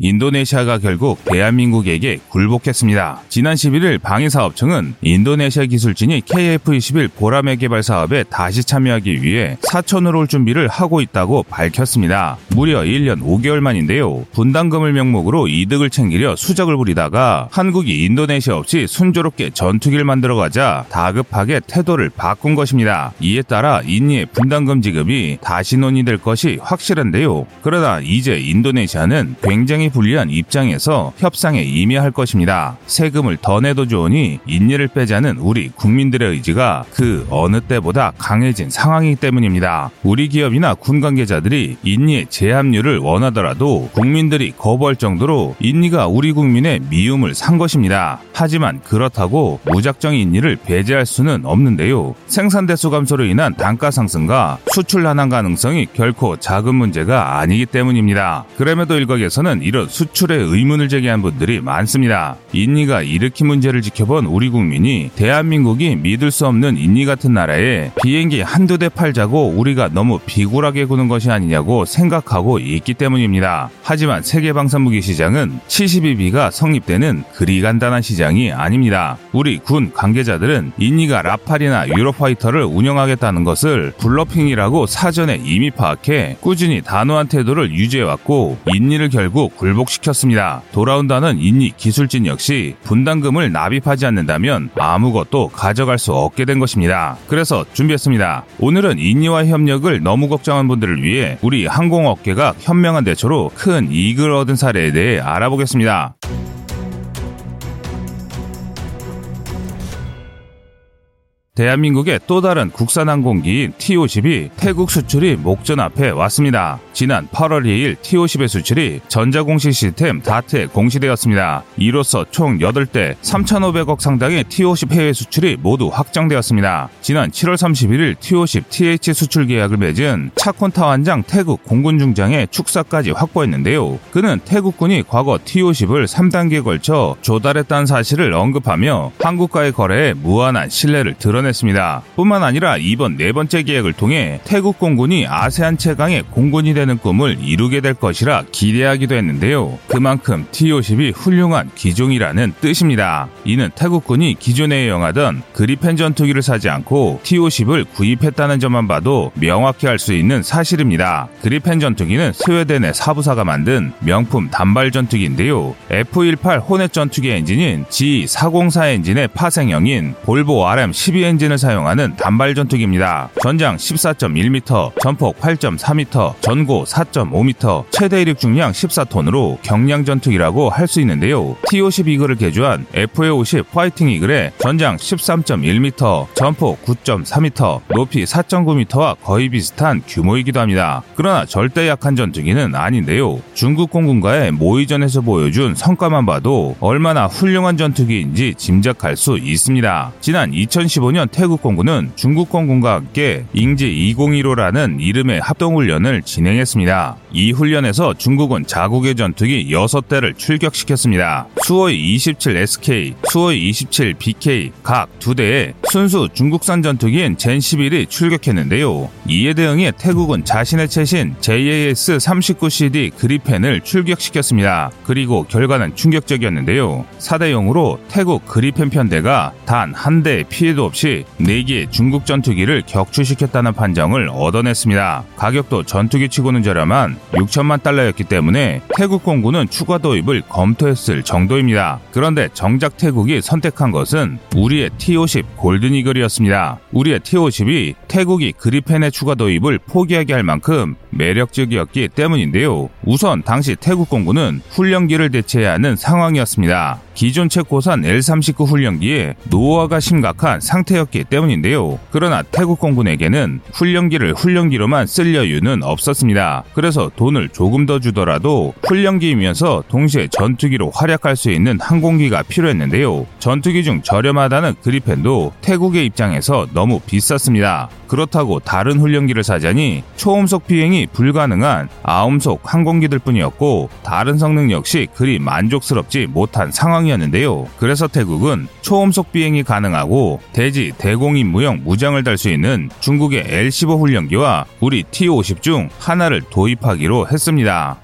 인도네시아가 결국 대한민국에게 굴복했습니다. 지난 11일 방위사업청은 인도네시아 기술진이 KF-21 보라매 개발 사업에 다시 참여하기 위해 사천으로 올 준비를 하고 있다고 밝혔습니다. 무려 1년 5개월 만인데요. 분담금을 명목으로 이득을 챙기려 수작을 부리다가 한국이 인도네시아 없이 순조롭게 전투기를 만들어가자 다급하게 태도를 바꾼 것입니다. 이에 따라 인니의 분담금 지급이 다시 논의될 것이 확실한데요. 그러나 이제 인도네시아는 굉장히 상당히 불리한 입장에서 협상에 임해할 것입니다. 세금을 더 내도 좋으니 인예를 빼자는 우리 국민들의 의지가 그 어느 때보다 강해진 상황이기 때문입니다. 우리 기업이나 군 관계자들이 인니의 재합류를 원하더라도 국민들이 거부할 정도로 인니가 우리 국민의 미움을 산 것입니다. 하지만 그렇다고 무작정 인니를 배제할 수는 없는데요. 생산 대수 감소로 인한 단가 상승과 수출 난항 가능성이 결코 작은 문제가 아니기 때문입니다. 그럼에도 일각에서는 이런 수출에 의문을 제기한 분들이 많습니다. 인니가 일으킨 문제를 지켜본 우리 국민이 대한민국이 믿을 수 없는 인니 같은 나라에 비행기 한두 대 팔자고 우리가 너무 비굴하게 구는 것이 아니냐고 생각하고 있기 때문입니다. 하지만 세계 방산무기 시장은 72비가 성립되는 그리 간단한 시장이 아닙니다. 우리 군 관계자들은 인니가 라팔이나 유로파이터를 운영하겠다는 것을 bluffing이라고 사전에 이미 파악해 꾸준히 단호한 태도를 유지해왔고 인니를 결국 굴복시켰습니다. 돌아온다는 인니 기술진 역시 분담금을 납입하지 않는다면 아무것도 가져갈 수 없게 된 것입니다. 그래서 준비했습니다. 오늘은 인니와 협력을 너무 걱정한 분들을 위해 우리 항공업계가 현명한 대처로 큰 이익을 얻은 사례에 대해 알아보겠습니다. 대한민국의 또 다른 국산 항공기인 T-50이 태국 수출이 목전 앞에 왔습니다. 지난 8월 2일 T-50의 수출이 전자공시 시스템 다트에 공시되었습니다. 이로써 총 8대 3,500억 상당의 T-50 해외 수출이 모두 확정되었습니다. 지난 7월 31일 T-50 TH 수출 계약을 맺은 차콘타 완장 태국 공군 중장의 축사까지 확보했는데요. 그는 태국군이 과거 T-50을 3단계에 걸쳐 조달했다는 사실을 언급하며 한국과의 거래에 무한한 신뢰를 드러냈습니다. 드러냈습니다. 뿐만 아니라 이번 네 번째 계약을 통해 태국 공군이 아세안 최강의 공군이 되는 꿈을 이루게 될 것이라 기대하기도 했는데요. 그만큼 T-50이 훌륭한 기종이라는 뜻입니다. 이는 태국군이 기존에 이용하던 그리펜 전투기를 사지 않고 T-50을 구입했다는 점만 봐도 명확히 알 수 있는 사실입니다. 그리펜 전투기는 스웨덴의 사브사가 만든 명품 단발 전투기인데요. F-18 호넷 전투기 엔진인 G404 엔진의 파생형인 볼보 RM12 엔진 엔진을 사용하는 단발 전투기입니다. 전장 14.1m, 전폭 8.4m, 전고 4.5m, 최대 이륙 중량 14톤으로 경량 전투기라고 할 수 있는데요. T-50 이글을 개조한 FA-50 파이팅 이글의 전장 13.1m, 전폭 9.4m, 높이 4.9m와 거의 비슷한 규모이기도 합니다. 그러나 절대 약한 전투기는 아닌데요. 중국 공군과의 모의전에서 보여준 성과만 봐도 얼마나 훌륭한 전투기인지 짐작할 수 있습니다. 지난 2015년 2010년 태국 공군은 중국 공군과 함께 잉지 2015라는 이름의 합동훈련을 진행했습니다. 이 훈련에서 중국은 자국의 전투기 6대를 출격시켰습니다. 수호이 27SK, 수호이 27BK 각 2대에 순수 중국산 전투기인 젠11이 출격했는데요. 이에 대응해 태국은 자신의 최신 JAS-39CD 그리펜을 출격시켰습니다. 그리고 결과는 충격적이었는데요. 4대용으로 태국 그리펜 편대가 단 한 대의 피해도 없이 4개의 중국 전투기를 격추시켰다는 판정을 얻어냈습니다. 가격도 전투기 치고는 저렴한 6천만 달러였기 때문에 태국 공군은 추가 도입을 검토했을 정도입니다. 그런데 정작 태국이 선택한 것은 우리의 T-50 골든이글이었습니다. 우리의 T-50이 태국이 그리펜의 추가 도입을 포기하게 할 만큼 매력적이었기 때문인데요. 우선 당시 태국 공군은 훈련기를 대체해야 하는 상황이었습니다. 기존 체코산 L-39 훈련기에 노화가 심각한 상태였기 때문인데요. 그러나 태국 공군에게는 훈련기를 훈련기로만 쓸 여유는 없었습니다. 그래서 돈을 조금 더 주더라도 훈련기이면서 동시에 전투기로 활약할 수 있는 항공기가 필요했는데요. 전투기 중 저렴하다는 그리펜도 태국의 입장에서 너무 비쌌습니다. 그렇다고 다른 훈련기를 사자니 초음속 비행이 불가능한 아음속 항공기들 뿐이었고 다른 성능 역시 그리 만족스럽지 못한 상황 이었는데요. 그래서 태국은 초음속 비행이 가능하고 대지 대공임무용 무장을 달 수 있는 중국의 L-15 훈련기와 우리 T-50 중 하나를 도입하기로 했습니다.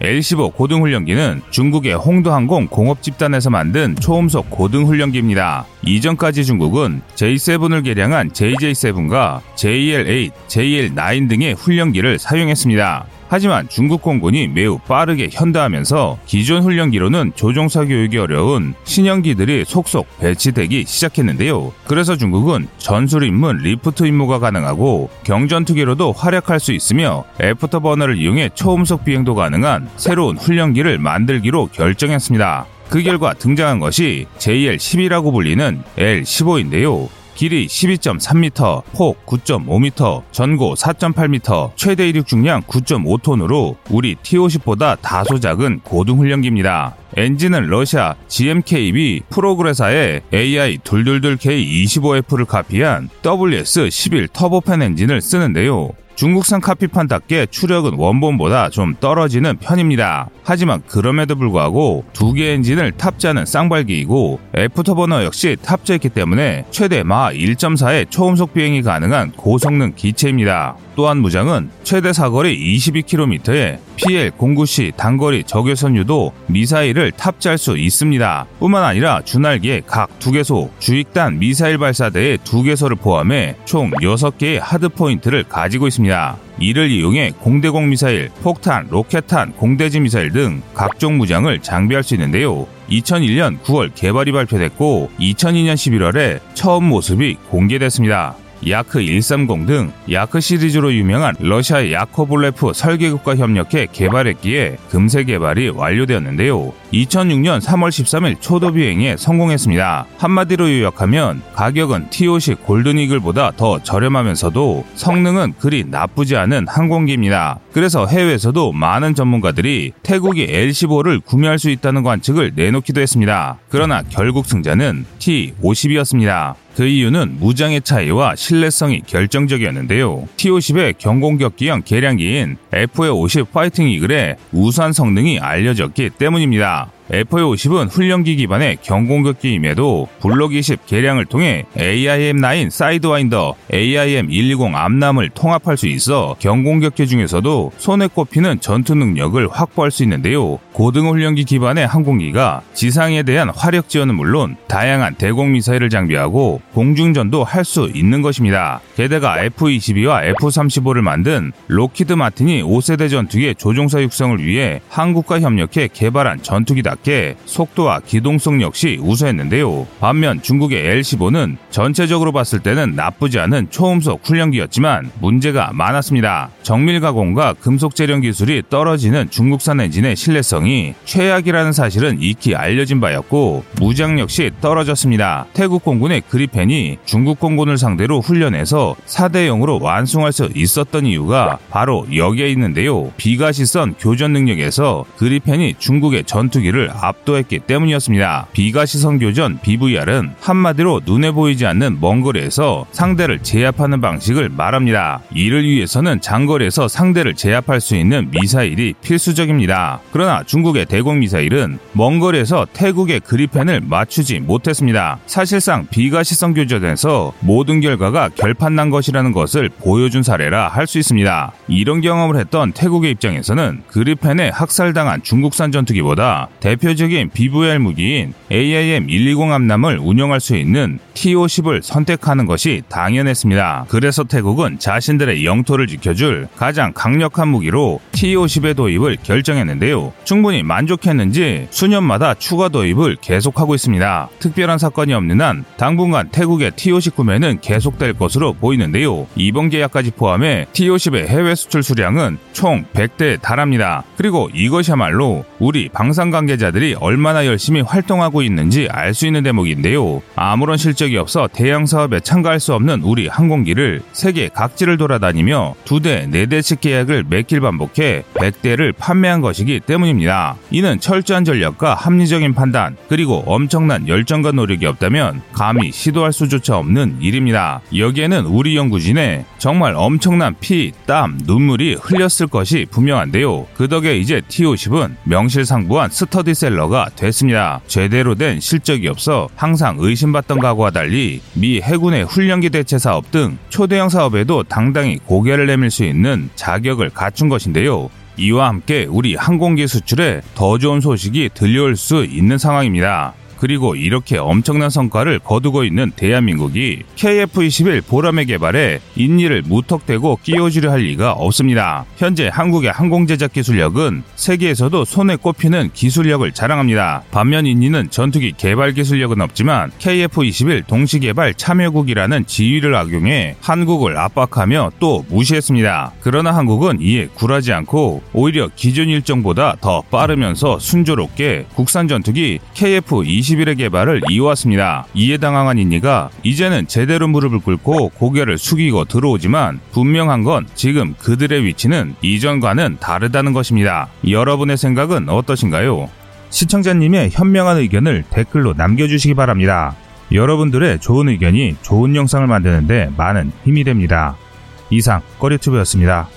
L-15 고등훈련기는 중국의 홍도항공 공업집단에서 만든 초음속 고등훈련기입니다. 이전까지 중국은 J7을 개량한 JJ7과 JL8, JL9 등의 훈련기를 사용했습니다. 하지만 중국 공군이 매우 빠르게 현대하면서 기존 훈련기로는 조종사 교육이 어려운 신형기들이 속속 배치되기 시작했는데요. 그래서 중국은 전술 임무, 리프트 임무가 가능하고 경전투기로도 활약할 수 있으며 애프터버너를 이용해 초음속 비행도 가능한 새로운 훈련기를 만들기로 결정했습니다. 그 결과 등장한 것이 JL-10이라고 불리는 L-15인데요. 길이 12.3m, 폭 9.5m, 전고 4.8m, 최대 이륙 중량 9.5톤으로 우리 T-50보다 다소 작은 고등훈련기입니다. 엔진은 러시아 GMKB 프로그레사의 AI222K25F를 카피한 WS11 터보팬 엔진을 쓰는데요. 중국산 카피판답게 추력은 원본보다 좀 떨어지는 편입니다. 하지만 그럼에도 불구하고 두 개의 엔진을 탑재하는 쌍발기이고 애프터버너 역시 탑재했기 때문에 최대 마 1.4의 초음속 비행이 가능한 고성능 기체입니다. 또한 무장은 최대 사거리 22km에 PL-09C 단거리 적외선 유도 미사일을 탑재할 수 있습니다. 뿐만 아니라 주날개 각 2개소, 주익단 미사일 발사대의 2개소를 포함해 총 6개의 hard point를 가지고 있습니다. 이를 이용해 공대공 미사일, 폭탄, 로켓탄, 공대지 미사일 등 각종 무장을 장비할 수 있는데요. 2001년 9월 개발이 발표됐고 2002년 11월에 처음 모습이 공개됐습니다. 야크 130 등 야크 시리즈로 유명한 러시아의 야코블레프 설계국과 협력해 개발했기에 금세 개발이 완료되었는데요. 2006년 3월 13일 초도 비행에 성공했습니다. 한마디로 요약하면 가격은 T50 골든이글보다 더 저렴하면서도 성능은 그리 나쁘지 않은 항공기입니다. 그래서 해외에서도 많은 전문가들이 태국이 L15를 구매할 수 있다는 관측을 내놓기도 했습니다. 그러나 결국 승자는 T50이었습니다. 그 이유는 무장의 차이와 신뢰성이 결정적이었는데요. T-50의 경공격기형 개량기인 FA-50 파이팅 이글의 우수한 성능이 알려졌기 때문입니다. Ciao. FA-50은 훈련기 기반의 경공격기임에도 블록 20 개량을 통해 AIM-9 사이드와인더, AIM-120 암람을 통합할 수 있어 경공격기 중에서도 손에 꼽히는 전투 능력을 확보할 수 있는데요. 고등 훈련기 기반의 항공기가 지상에 대한 화력 지원은 물론 다양한 대공 미사일을 장비하고 공중전도 할 수 있는 것입니다. 게다가 F-22와 F-35를 만든 록히드 마틴이 5세대 전투기의 조종사 육성을 위해 한국과 협력해 개발한 전투기 답게 속도와 기동성 역시 우수했는데요. 반면 중국의 L-15는 전체적으로 봤을 때는 나쁘지 않은 초음속 훈련기였지만 문제가 많았습니다. 정밀 가공과 금속 제련 기술이 떨어지는 중국산 엔진의 신뢰성이 최악이라는 사실은 익히 알려진 바였고 무장 역시 떨어졌습니다. 태국 공군의 그리펜이 중국 공군을 상대로 훈련해서 4대 0으로 완성할 수 있었던 이유가 바로 여기에 있는데요. 비가시선 교전 능력에서 그리펜이 중국의 전투기를 압도했기 때문이었습니다. 비가시선 교전 BVR은 한마디로 눈에 보이지 않는 먼 거리에서 상대를 제압하는 방식을 말합니다. 이를 위해서는 장거리에서 상대를 제압할 수 있는 미사일이 필수적입니다. 그러나 중국의 대공 미사일은 먼 거리에서 태국의 그리펜을 맞추지 못했습니다. 사실상 비가시선 교전 교전에서 모든 결과가 결판난 것이라는 것을 보여준 사례라 할 수 있습니다. 이런 경험을 했던 태국의 입장에서는 그리펜에 학살당한 중국산 전투기보다 대 표적인 BVR 무기인 AIM-120 함남을 운영할 수 있는 T-50을 선택하는 것이 당연했습니다. 그래서 태국은 자신들의 영토를 지켜줄 가장 강력한 무기로 T-50의 도입을 결정했는데요. 충분히 만족했는지 수년마다 추가 도입을 계속하고 있습니다. 특별한 사건이 없는 한 당분간 태국의 한국의 T50 구매는 계속될 것으로 보이는데요. 이번 계약까지 포함해 T50의 해외 수출 수량은 총 100대에 달합니다. 그리고 이것이야말로 우리 방산 관계자 들이 얼마나 열심히 활동하고 있는지 알 수 있는 대목인데요. 아무런 실적이 없어 대형 사업에 참가할 수 없는 우리 항공기를 세계 각지를 돌아다니며 두 대, 네 대씩 계약을 몇길 반복해 100대를 판매한 것이기 때문입니다. 이는 철저한 전략과 합리적인 판단, 그리고 엄청난 열정과 노력이 없다면 감히 시도할 수조차 조차 없는 일입니다. 여기에는 우리 연구진의 정말 엄청난 피, 땀, 눈물이 흘렸을 것이 분명한데요. 그 덕에 이제 T50은 명실상부한 스터디 셀러가 됐습니다. 제대로 된 실적이 없어 항상 의심받던 과거와 달리 미 해군의 훈련기 대체 사업 등 초대형 사업에도 당당히 고개를 내밀 수 있는 자격을 갖춘 것인데요. 이와 함께 우리 항공기 수출에 더 좋은 소식이 들려올 수 있는 상황입니다. 그리고 이렇게 엄청난 성과를 거두고 있는 대한민국이 KF-21 보람의 개발에 인니를 무턱대고 끼워주려 할 리가 없습니다. 현재 한국의 항공 제작 기술력은 세계에서도 손에 꼽히는 기술력을 자랑합니다. 반면 인니는 전투기 개발 기술력은 없지만 KF-21 동시 개발 참여국이라는 지위를 악용해 한국을 압박하며 또 무시했습니다. 그러나 한국은 이에 굴하지 않고 오히려 기존 일정보다 더 빠르면서 순조롭게 국산 전투기 KF-21 21의 개발을 이어왔습니다. 이에 당황한 인니가 이제는 제대로 무릎을 꿇고 고개를 숙이고 들어오지만 분명한 건 지금 그들의 위치는 이전과는 다르다는 것입니다. 여러분의 생각은 어떠신가요? 시청자님의 현명한 의견을 댓글로 남겨주시기 바랍니다. 여러분들의 좋은 의견이 좋은 영상을 만드는데 많은 힘이 됩니다. 이상 꺼리튜브였습니다.